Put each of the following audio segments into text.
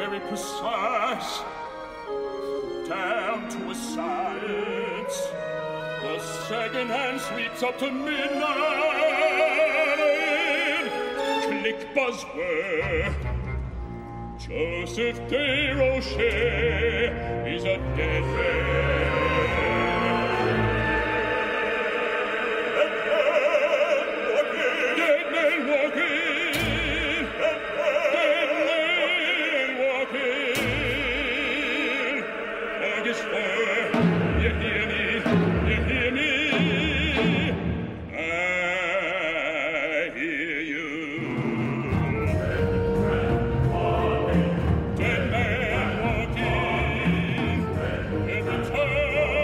very precise, down to a science. The second hand sweeps up to midnight. Click buzzword. Joseph DeRocher is a dead man.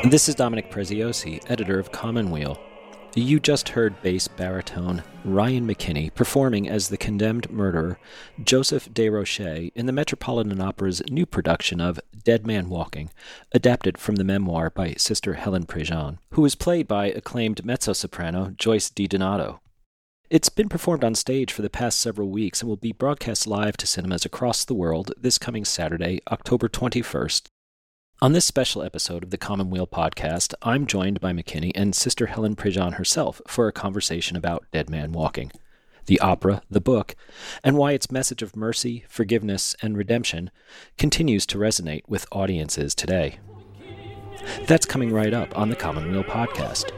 This is Dominic Preziosi, editor of Commonweal. You just heard bass baritone Ryan McKinny performing as the condemned murderer Joseph DeRocher in the Metropolitan Opera's new production of Dead Man Walking, adapted from the memoir by Sister Helen Prejean, who is played by acclaimed mezzo-soprano Joyce DiDonato. It's been performed on stage for the past several weeks and will be broadcast live to cinemas across the world this coming Saturday, October 21st, on this special episode of the Commonweal podcast, I'm joined by McKinny and Sister Helen Prejean herself for a conversation about Dead Man Walking, the opera, the book, and why its message of mercy, forgiveness, and redemption continues to resonate with audiences today. That's coming right up on the Commonweal podcast.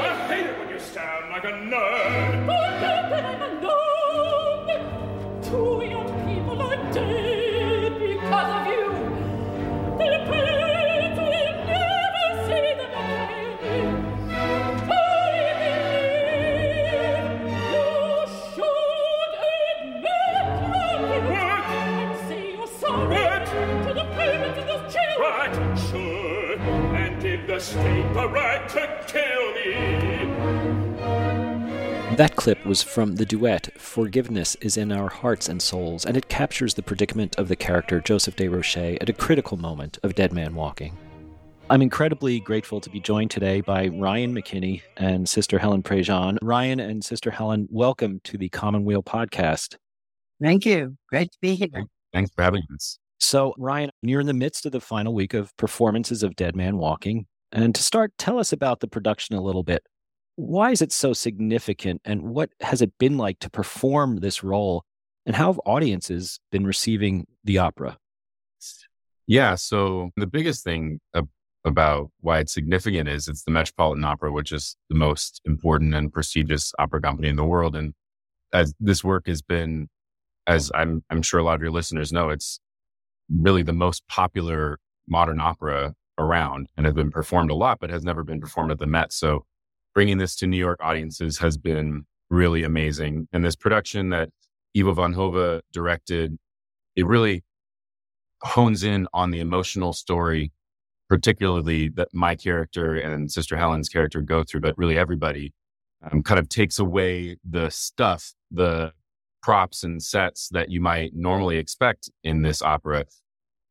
I hate it when you sound like a nerd. That clip was from the duet Forgiveness is in Our Hearts and Souls, and it captures the predicament of the character Joseph DeRocher at a critical moment of Dead Man Walking. I'm incredibly grateful to be joined today by Ryan McKinny and Sister Helen Prejean. Ryan and Sister Helen, welcome to the Commonweal podcast. Thank you. Great to be here. Thanks for having us. So, Ryan, you're in the midst of the final week of performances of Dead Man Walking. And to start, tell us about the production a little bit. Why is it so significant, and what has it been like to perform this role? And how have audiences been receiving the opera? Yeah. So the biggest thing about why it's significant is it's the Metropolitan Opera, which is the most important and prestigious opera company in the world. And as this work has been, as I'm, I'm sure a lot of your listeners know, it's really the most popular modern opera around and has been performed a lot, but has never been performed at the Met. So bringing this to New York audiences has been really amazing. And this production that Ivo van Hove directed, it really hones in on the emotional story, particularly that my character and Sister Helen's character go through, but really everybody um, kind of takes away the stuff, the props and sets that you might normally expect in this opera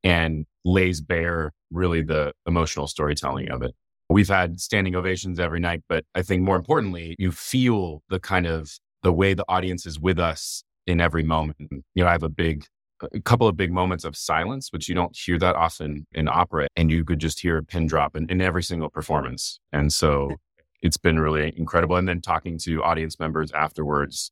and lays bare really the emotional storytelling of it. We've had standing ovations every night, but I think more importantly, you feel the kind of the way the audience is with us in every moment. You know, I have a big a couple of big moments of silence, which you don't hear that often in opera. And you could just hear a pin drop in, in every single performance. And so it's been really incredible. And then talking to audience members afterwards,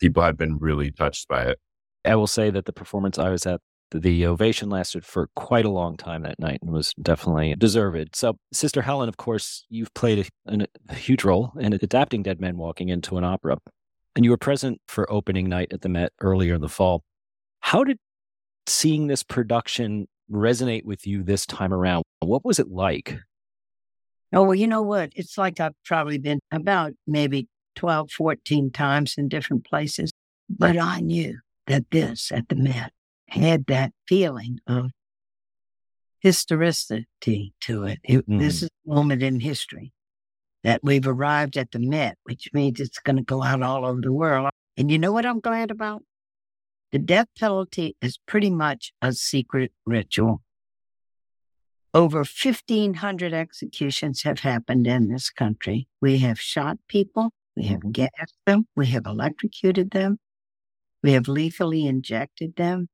people have been really touched by it. I will say that the performance I was at, the ovation lasted for quite a long time that night and was definitely deserved. So, Sister Helen, of course, you've played a, a huge role in adapting Dead Man Walking into an opera, and you were present for opening night at the Met earlier in the fall. How did seeing this production resonate with you this time around? What was it like? Oh, well, you know what? It's like I've probably been about maybe 12, 14 times in different places. But I knew that this at the Met had that feeling of historicity to it. It- This mm. is a moment in history that we've arrived at the Met, which means it's going to go out all over the world. And you know what I'm glad about? The death penalty is pretty much a secret ritual. Over 1,500 executions have happened in this country. We have shot people We have gassed them. We have electrocuted them. We have lethally injected them.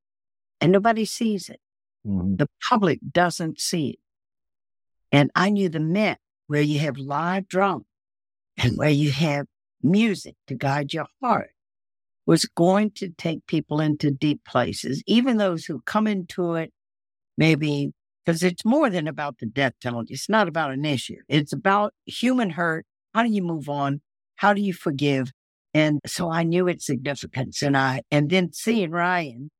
And nobody sees it. Mhm. The public doesn't see it. And I knew the Met, where you have live drama and where you have music to guide your heart, was going to take people into deep places, even those who come into it maybe because it's more than about the death penalty. It's not about an issue. It's about human hurt. How do you move on? How do you forgive? And so I knew its significance. And I, and then seeing Ryan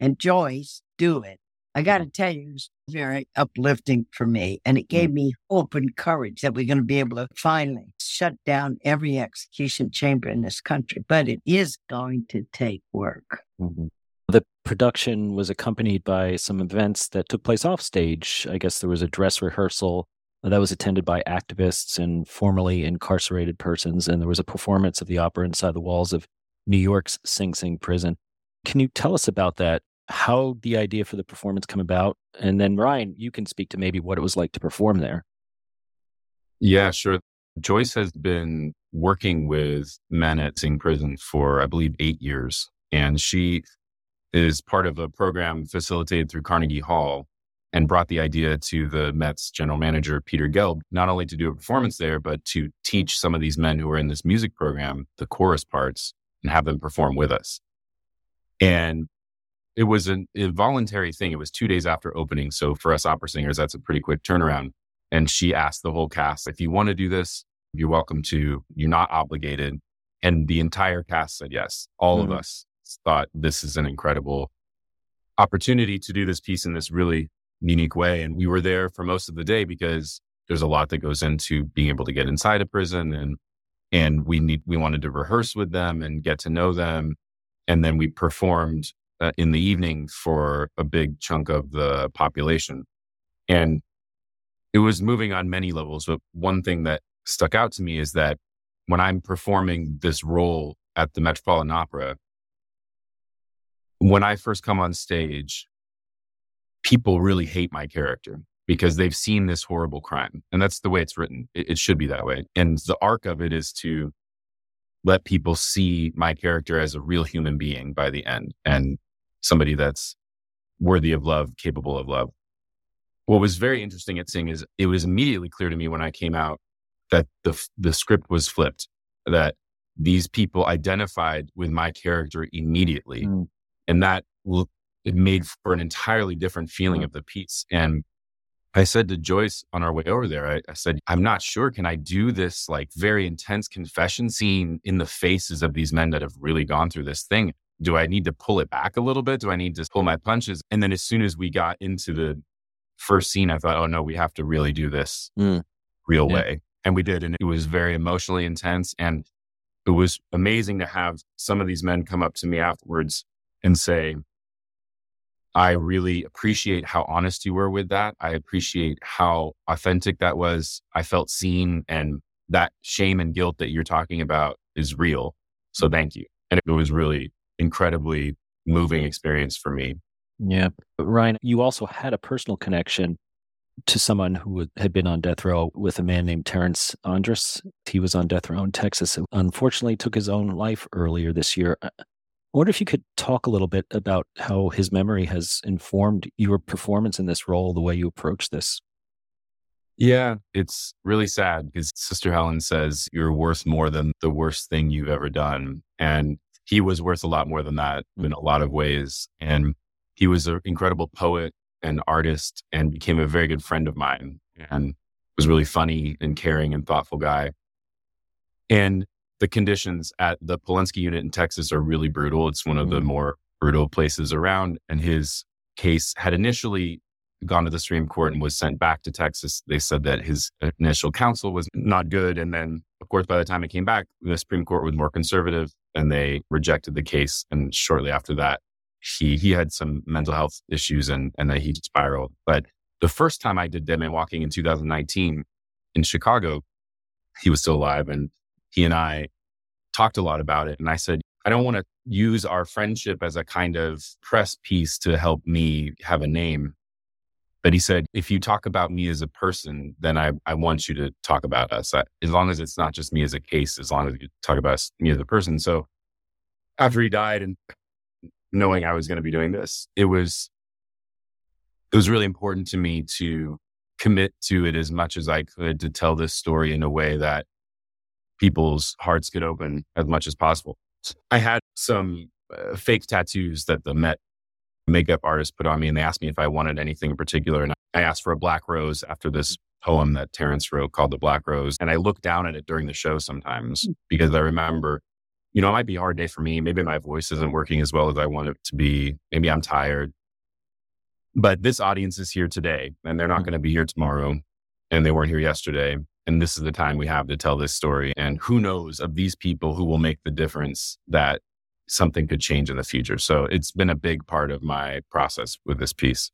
and Joyce do it, I got to mm-hmm. tell you, it was very uplifting for me. And it mm. gave me hope and courage that we're going to be able to finally shut down every execution chamber in this country. But it is going to take work. Mm-hmm. The production was accompanied by some events that took place off stage. I guess there was a dress rehearsal that was attended by activists and formerly incarcerated persons, and there was a performance of the opera inside the walls of New York's Sing Sing prison. Can you tell us about that? How the idea for the performance come about? And then Ryan, you can speak to maybe what it was like to perform there. Yeah, sure. Joyce has been working with men at Sing Prison for, I believe, eight years. And she is part of a program facilitated through Carnegie Hall and brought the idea to the Mets general manager, Peter Gelb, not only to do a performance there, but to teach some of these men who are in this music program the chorus parts and have them perform with us. And it was an involuntary thing. It was two days after opening. So for us opera singers, that's a pretty quick turnaround. And she asked the whole cast, if you want to do this, you're welcome to. You're not obligated. And the entire cast said yes. All Mhm. of us thought this is an incredible opportunity to do this piece in this really unique way. And we were there for most of the day because there's a lot that goes into being able to get inside a prison and and we need we wanted to rehearse with them and get to know them and then we performed uh, in the evening for a big chunk of the population and it was moving on many levels but one thing that stuck out to me is that when i'm performing this role at the metropolitan opera when i first come on stage people really hate my character because they've seen this horrible crime. And that's the way it's written. It, it, should be that way. And the arc of it is to let people see my character as a real human being by the end and somebody that's worthy of love, capable of love. What was very interesting at Sing is it was immediately clear to me when I came out that the, the script was flipped, that these people identified with my character immediately. Mm. And that it made for an entirely different feeling of the piece. And I said to Joyce on our way over there, I, I, said, I'm not sure. Can I do this like very intense confession scene in the faces of these men that have really gone through this thing? Do I need to pull it back a little bit? Do I need to pull my punches? And then as soon as we got into the first scene, I thought, oh no, we have to really do this Mm. real Yeah. way. And we did. And it was very emotionally intense. And it was amazing to have some of these men come up to me afterwards and say, I really appreciate how honest you were with that. I appreciate how authentic that was. I felt seen and that shame and guilt that you're talking about is real. So thank you. And it was really incredibly moving experience for me. Yeah. Ryan, you also had a personal connection to someone who had been on death row with a man named Terrence Andrus. He was on death row in Texas and unfortunately took his own life earlier this year. I wonder if you could talk a little bit about how his memory has informed your performance in this role, the way you approach this. Yeah, it's really sad because Sister Helen says you're worth more than the worst thing you've ever done. And he was worth a lot more than that in a lot of ways. And he was an incredible poet and artist and became a very good friend of mine and was really funny and caring and thoughtful guy. And the conditions at the Polunsky unit in Texas are really brutal. It's one of the Mm. more brutal places around. And his case had initially gone to the Supreme Court and was sent back to Texas. They said that his initial counsel was not good. And then, of course, by the time it came back, the Supreme Court was more conservative and they rejected the case. And shortly after that, he he had some mental health issues and and he spiraled. But the first time I did Dead Man Walking in 2019 in Chicago, he was still alive and he and I talked a lot about it. And I said, I don't want to use our friendship as a kind of press piece to help me have a name. But he said, if you talk about me as a person, then I, I want you to talk about us. I, as long as it's not just me as a case, as long as you talk about me as a person. So after he died and knowing I was going to be doing this, it was, it was really important to me to commit to it as much as I could to tell this story in a way that people's hearts could open as much as possible. I had some uh, fake tattoos that the Met makeup artist put on me and they asked me if I wanted anything in particular. And I asked for a black rose after this poem that Terrence wrote called The Black Rose. And I look down at it during the show sometimes hmm. because I remember, you know, it might be a hard day for me. Maybe my voice isn't working as well as I want it to be. Maybe I'm tired. But this audience is here today and they're not hmm. going to be here tomorrow. And they weren't here yesterday. And this is the time we have to tell this story. And who knows of these people who will make the difference that something could change in the future. So it's been a big part of my process with this piece.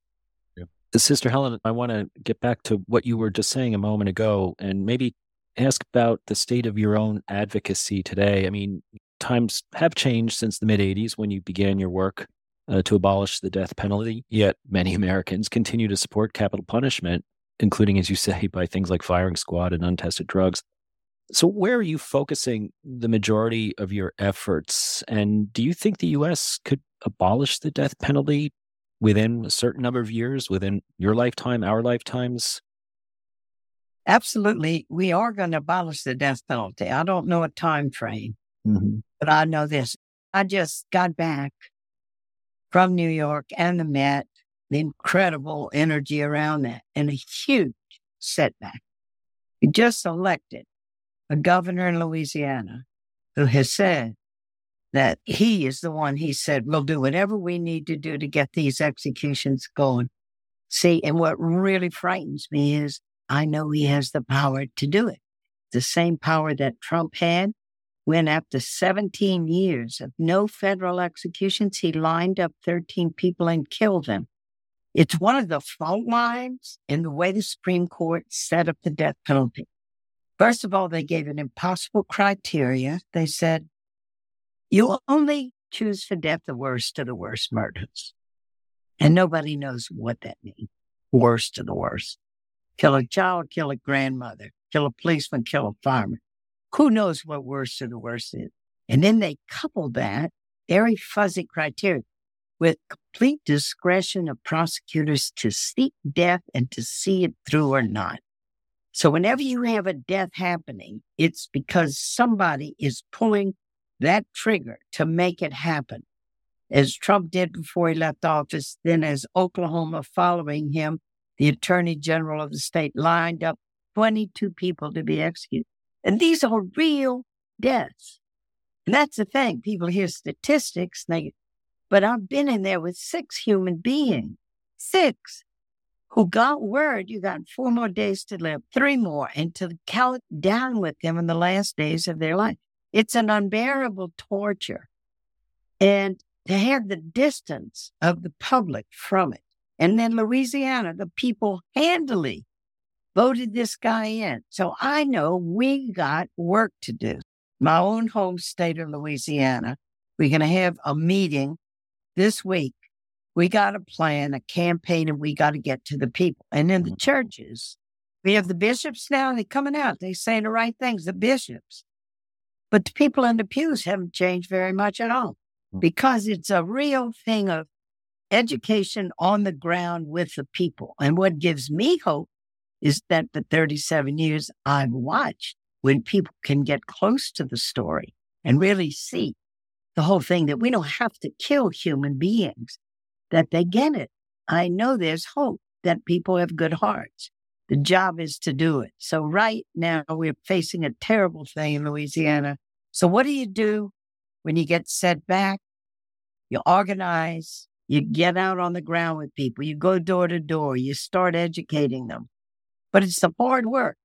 Sister Helen, I want to get back to what you were just saying a moment ago and maybe ask about the state of your own advocacy today. I mean, times have changed since the mid 80s when you began your work uh, to abolish the death penalty, yet many Americans continue to support capital punishment, including, as you say, by things like firing squad and untested drugs. So, where are you focusing the majority of your efforts? And do you think the U.S. could abolish the death penalty within a certain number of years, within your lifetime, our lifetimes? Absolutely. We are going to abolish the death penalty. I don't know a time frame, mm-hmm. but I know this. I just got back from New York and the Met, the incredible energy around that, and a huge setback. We just elected a governor in Louisiana who has said that he is the one he said we'll do whatever we need to do to get these executions going. See, and what really frightens me is I know he has the power to do it. The same power that Trump had when after 17 years of no federal executions, he lined up 13 people and killed them. It's one of the fault lines in the way the Supreme Court set up the death penalty. First of all, they gave an impossible criteria. They said, you only choose for death the worst of the worst murders. And nobody knows what that means. Worst of the worst. Kill a child, kill a grandmother, kill a policeman, kill a farmer. Who knows what worst of the worst is? And then they couple that very fuzzy criteria with complete discretion of prosecutors to seek death and to see it through or not. So whenever you have a death happening, it's because somebody is pulling that trigger to make it happen. As Trump did before he left office, then as Oklahoma following him, the attorney general of the state lined up 22 people to be executed. And these are real deaths. And that's the thing. People hear statistics, they, but I've been in there with six human beings. Six who got word you got four more days to live, three more, and to count down with them in the last days of their life. It's an unbearable torture. And to have the distance of the public from it. And then Louisiana, the people handily voted this guy in. So I know we got work to do. My own home state of Louisiana, we're going to have a meeting this week we got a plan, a campaign, and we got to get to the people. And in the mm-hmm. churches, we have the bishops now, they're coming out, they're saying the right things, the bishops. But the people in the pews haven't changed very much at all mm. because it's a real thing of education on the ground with the people. And what gives me hope is that the 37 years I've watched when people can get close to the story and really see the whole thing that we don't have to kill human beings that they get it. I know there's hope that people have good hearts. The job is to do it. So right now we're facing a terrible thing in Louisiana. So what do you do when you get set back? You organize, you get out on the ground with people, you go door to door, you start educating them. But it's the hard work.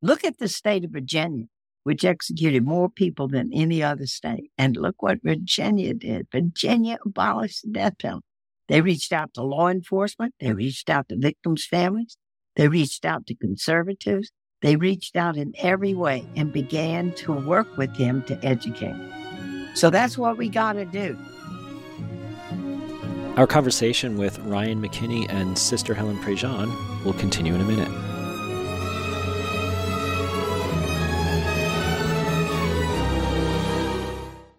Look at the state of Virginia, which executed more people than any other state. And look what Virginia did. Virginia abolished the death penalty. They reached out to law enforcement. They reached out to victims' families. They reached out to conservatives. They reached out in every way and began to work with him to educate. So that's what we got to do. Our conversation with Ryan McKinny and Sister Helen Prejean will continue in a minute.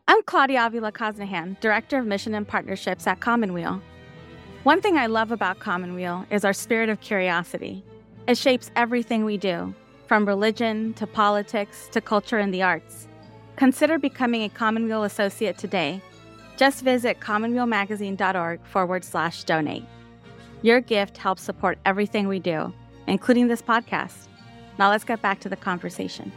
I'm Claudia Avila Cosnahan, Director of Mission and Partnerships at Commonweal. One thing I love about Commonweal is our spirit of curiosity. It shapes everything we do, from religion to politics to culture and the arts. Consider becoming a Commonweal Associate today just visit commonwealmagazine.org forward slash donate. Your gift helps support everything we do, including this podcast. Now let's get back to the conversation.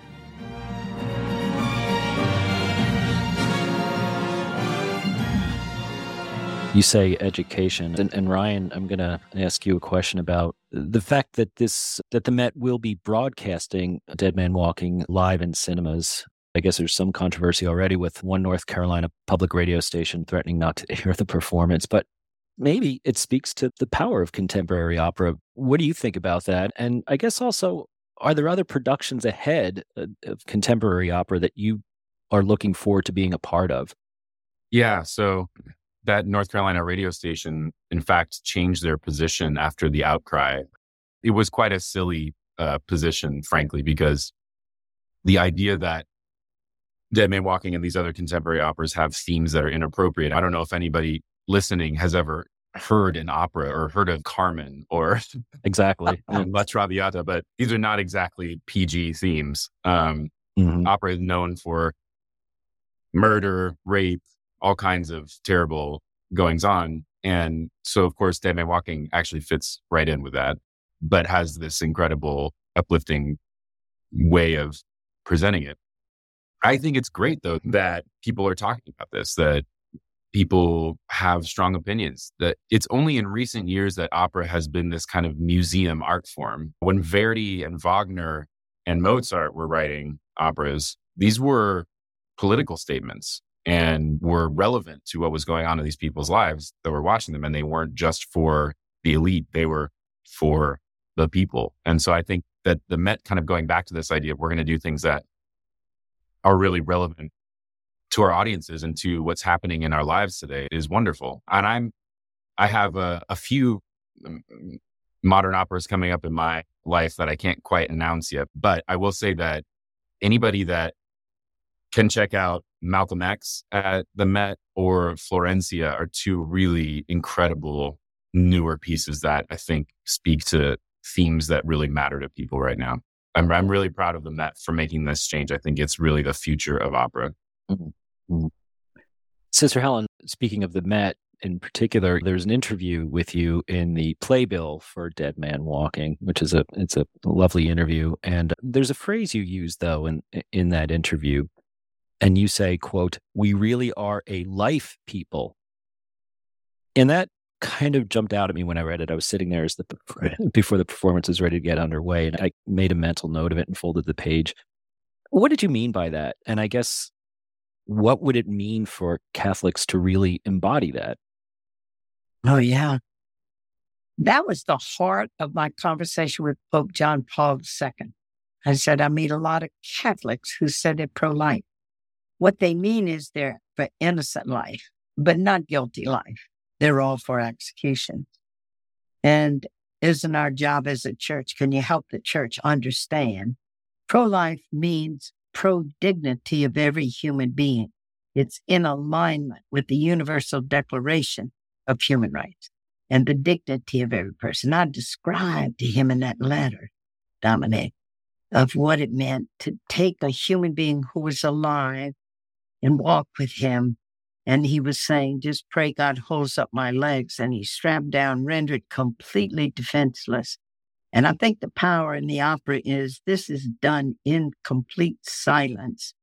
You say education, and, and Ryan, I'm going to ask you a question about the fact that this that the Met will be broadcasting Dead Man Walking live in cinemas I guess there's some controversy already with one North Carolina public radio station threatening not to air the performance, but maybe it speaks to the power of contemporary opera. What do you think about that? And I guess also, are there other productions ahead uh, of contemporary opera that you are looking forward to being a part of? Yeah. So that North Carolina radio station, in fact, changed their position after the outcry. It was quite a silly uh, position, frankly, because the idea that Dead Man Walking and these other contemporary operas have themes that are inappropriate. I don't know if anybody listening has ever heard an opera or heard of Carmen or exactly La Traviata, but these are not exactly PG themes. Um, mm-hmm. Opera is known for murder, rape, all kinds of terrible goings on. And so, of course, Dead Man Walking actually fits right in with that, but has this incredible, uplifting way of presenting it. I think it's great though that people are talking about this, that people have strong opinions, that it's only in recent years that opera has been this kind of museum art form. When Verdi and Wagner and Mozart were writing operas, these were political statements and were relevant to what was going on in these people's lives that were watching them. And they weren't just for the elite, they were for the people. And so I think that the Met kind of going back to this idea of we're going to do things that are really relevant to our audiences and to what's happening in our lives today is wonderful. And I'm, I have a, a few um, modern operas coming up in my life that I can't quite announce yet, but I will say that anybody that can check out Malcolm X at the Met or Florencia are two really incredible newer pieces that I think speak to themes that really matter to people right now. I'm, I'm really proud of the Met for making this change. I think it's really the future of opera. Mm-hmm. mm-hmm. Sister Helen, speaking of the Met in particular, there's an interview with you in the playbill for Dead Man Walking, which is a it's a lovely interview. And there's a phrase you use though in in that interview, and you say, "quote We really are a life people." And that kind of jumped out at me when I read it. I was sitting there as the before the performance was ready to get underway, and I made a mental note of it and folded the page. What did you mean by that? And I guess what would it mean for Catholics to really embody that? Oh yeah, that was the heart of my conversation with Pope John Paul II. I said I meet a lot of Catholics who said they're pro-life. What they mean is they're for innocent life, but not guilty life they're all for execution. And isn't our job as a church? Can you help the church understand? Pro life means pro dignity of every human being. It's in alignment with the Universal Declaration of Human Rights and the dignity of every person. I described to him in that letter, Dominic, of what it meant to take a human being who was alive and walk with him and he was saying, just pray God holds up my legs. And he strapped down, rendered completely defenseless. And I think the power in the opera is this is done in complete silence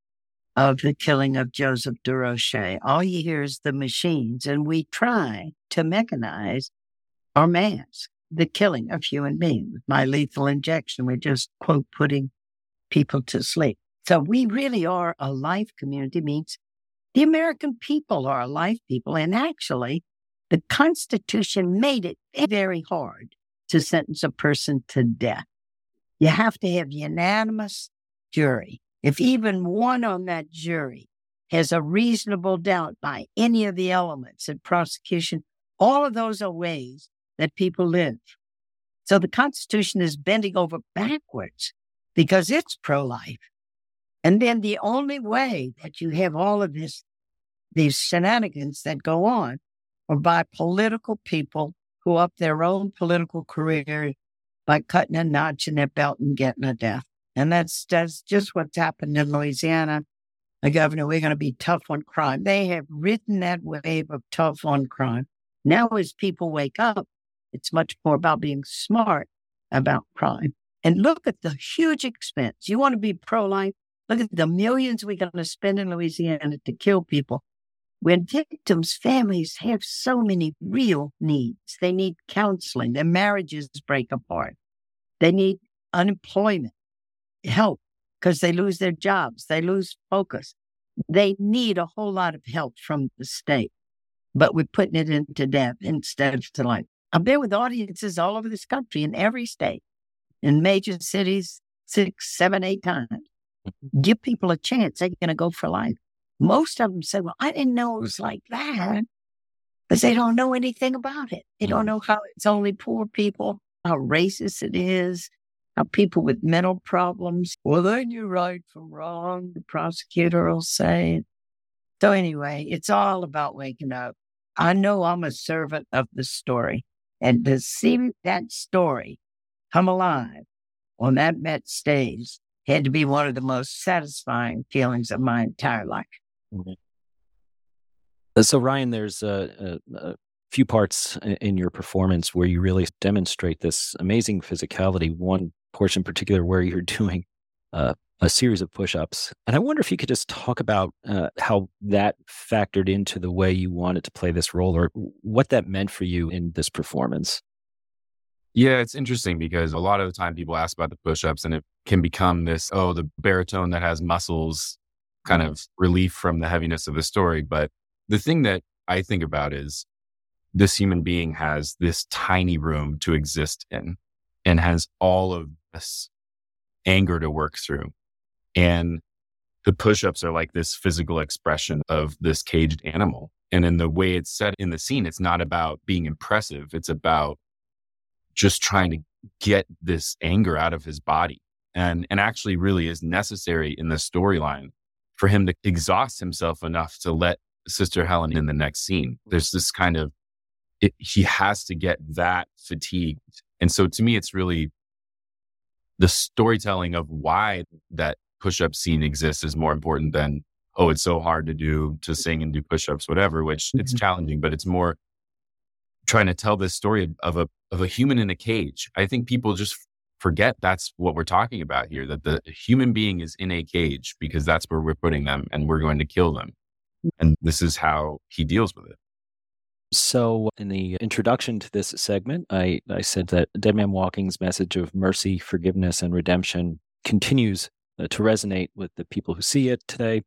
of the killing of Joseph DeRocher. All you hear is the machines, and we try to mechanize or mask the killing of human beings. My lethal injection, we're just, quote, putting people to sleep. So we really are a life community, means the American people are a life people. And actually, the Constitution made it very hard to sentence a person to death. You have to have unanimous jury. If even one on that jury has a reasonable doubt by any of the elements in prosecution, All of those are ways that people live. So the Constitution is bending over backwards because it's pro life. And then the only way that you have all of this, these shenanigans that go on are by political people who up their own political career by cutting a notch in their belt and getting a death. And that's, that's just what's happened in Louisiana. The governor, we're going to be tough on crime. They have ridden that wave of tough on crime. Now, as people wake up, it's much more about being smart about crime. And look at the huge expense. You want to be pro life? Look at the millions we're going to spend in Louisiana to kill people. When victims' families have so many real needs, they need counseling, their marriages break apart, they need unemployment, help because they lose their jobs, they lose focus. They need a whole lot of help from the state, but we're putting it into death instead of to life. I've been with audiences all over this country in every state, in major cities, six, seven, eight times. Give people a chance. They're going to go for life. Most of them say, Well, I didn't know it was like that. Because they don't know anything about it. They don't know how it's only poor people, how racist it is, how people with mental problems, well, they knew right from wrong, the prosecutor will say. So, anyway, it's all about waking up. I know I'm a servant of the story. And to see that story come alive on that Met stage had to be one of the most satisfying feelings of my entire life. Mm-hmm. Uh, so, Ryan, there's a, a, a, few parts in your performance where you really demonstrate this amazing physicality. One portion in particular where you're doing uh, a series of push-ups, and I wonder if you could just talk about uh, how that factored into the way you wanted to play this role, or what that meant for you in this performance. Yeah, it's interesting because a lot of the time people ask about the push-ups, and it can become this oh, the baritone that has muscles, kind mm-hmm. of relief from the heaviness of the story. But the thing that I think about is this human being has this tiny room to exist in and has all of this anger to work through. And the push ups are like this physical expression of this caged animal. And in the way it's set in the scene, it's not about being impressive. It's about just trying to get this anger out of his body. And, and actually really is necessary in the storyline for him to exhaust himself enough to let Sister Helen in the next scene. There's this kind of, it, he has to get that fatigued. And so to me, it's really the storytelling of why that push-up scene exists is more important than oh it's so hard to do to sing and do push-ups whatever which mm-hmm. it's challenging but it's more trying to tell this story of a of a human in a cage i think people just forget that's what we're talking about here that the human being is in a cage because that's where we're putting them and we're going to kill them mm. and this is how he deals with it so, in the introduction to this segment, I, I said that Dead Man Walking's message of mercy, forgiveness, and redemption continues uh, to resonate with the people who see it today.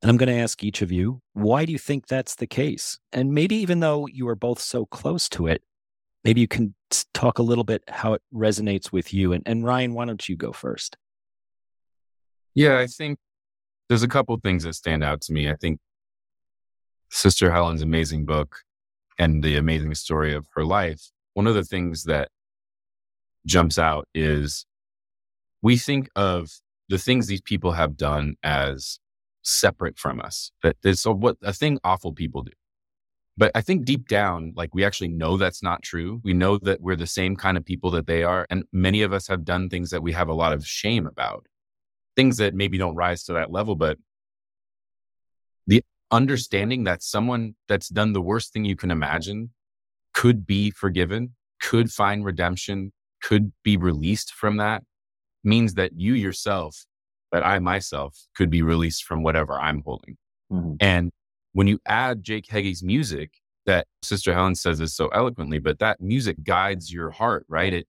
And I'm going to ask each of you, why do you think that's the case? And maybe even though you are both so close to it, maybe you can talk a little bit how it resonates with you. And, and Ryan, why don't you go first? Yeah, I think there's a couple things that stand out to me. I think Sister Helen's amazing book and the amazing story of her life, one of the things that jumps out is we think of the things these people have done as separate from us. That there's so what a thing awful people do. But I think deep down, like we actually know that's not true. We know that we're the same kind of people that they are. And many of us have done things that we have a lot of shame about, things that maybe don't rise to that level. But the understanding that someone that's done the worst thing you can imagine could be forgiven, could find redemption, could be released from that means that you yourself, that I myself could be released from whatever I'm holding. Mm-hmm. And when you add Jake Heggie's music, that Sister Helen says this so eloquently, but that music guides your heart, right? It,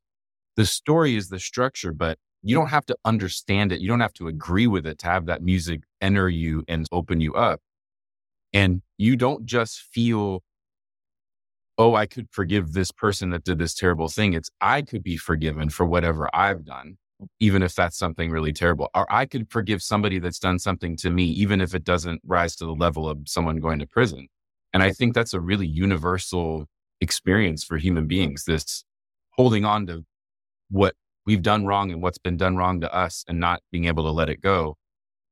the story is the structure, but you don't have to understand it. You don't have to agree with it to have that music enter you and open you up. And you don't just feel, oh, I could forgive this person that did this terrible thing. It's, I could be forgiven for whatever I've done, even if that's something really terrible. Or I could forgive somebody that's done something to me, even if it doesn't rise to the level of someone going to prison. And I think that's a really universal experience for human beings. This holding on to what we've done wrong and what's been done wrong to us and not being able to let it go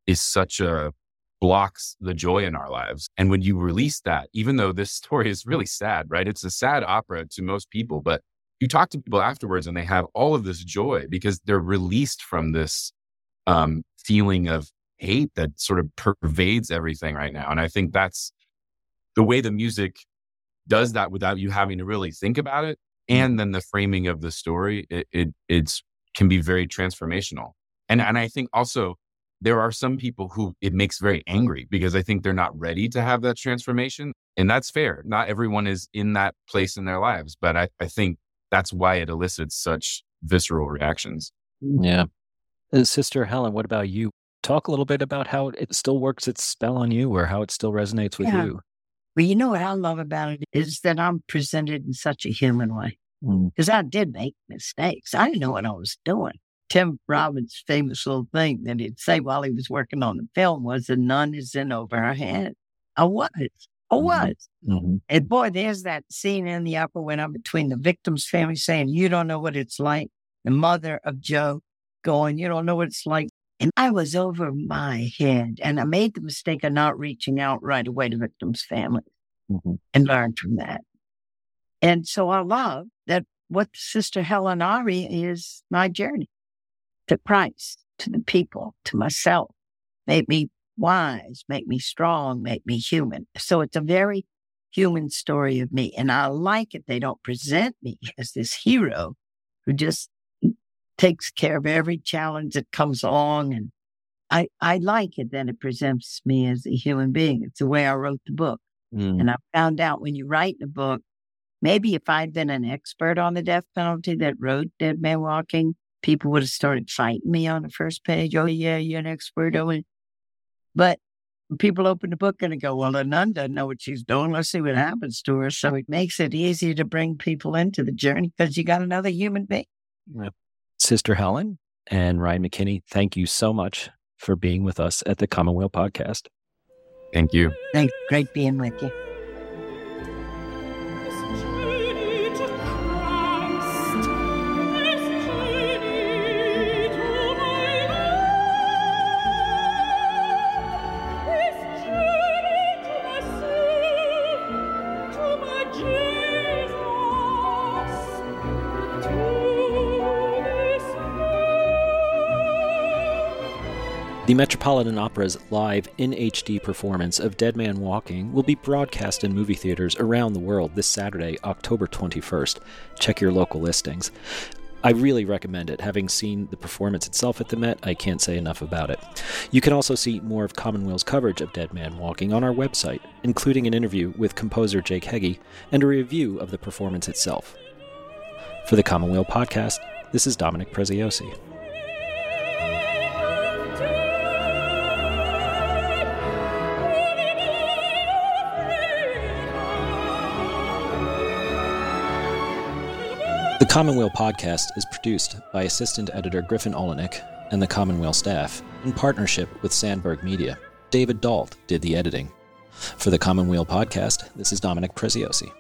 is such a blocks the joy in our lives. And when you release that, even though this story is really sad, right? It's a sad opera to most people, but you talk to people afterwards and they have all of this joy because they're released from this um, feeling of hate that sort of pervades everything right now. And I think that's the way the music does that without you having to really think about it. And then the framing of the story, it, it it's can be very transformational. And and I think also there are some people who it makes very angry because I think they're not ready to have that transformation. And that's fair. Not everyone is in that place in their lives, but I, I think that's why it elicits such visceral reactions. Yeah. Uh, Sister Helen, what about you? Talk a little bit about how it still works its spell on you or how it still resonates with Yeah. you. Well, you know what I love about it is that I'm presented in such a human way. Mm. Because I did make mistakes. I didn't know what I was doing. Tim Robbins' famous little thing that he'd say while he was working on the film was the nun is in over her head. I was. I Mhm. was. Mhm. And boy, there's that scene in the opera when I'm between the victim's family saying, You don't know what it's like. The mother of Joe going, You don't know what it's like. And I was over my head. And I made the mistake of not reaching out right away to victim's family Mhm. and learned from that. And so I love that what Sister Helen Ari is my journey to Christ, to the people, to myself. made me wise, make me strong, make me human. So it's a very human story of me. And I like it. They don't present me as this hero who just takes care of every challenge that comes along. And I, I like it that it presents me as a human being. It's the way I wrote the book. Mm. And I found out when you write a book, maybe if I'd been an expert on the death penalty that wrote Dead Man Walking, people would have started fighting me on the first page. Oh, yeah, you're an expert. Oh, and- but people open the book and they go, well, the nun doesn't know what she's doing. Let's see what happens to her. So it makes it easier to bring people into the journey because you got another human being. Sister Helen and Ryan McKinny, thank you so much for being with us at the Commonweal podcast. Thank you. Thanks. Great being with you. The Metropolitan Opera's live in HD performance of Dead Man Walking will be broadcast in movie theaters around the world this Saturday, October 21st. Check your local listings. I really recommend it. Having seen the performance itself at the Met, I can't say enough about it. You can also see more of Commonweal's coverage of Dead Man Walking on our website, including an interview with composer Jake Heggie and a review of the performance itself. For the Commonweal podcast, this is Dominic Preziosi. The Commonweal podcast is produced by assistant editor Griffin Oleynick and the Commonweal staff in partnership with Sandberg Media. David Dalt did the editing. For the Commonweal podcast, this is Dominic Preziosi.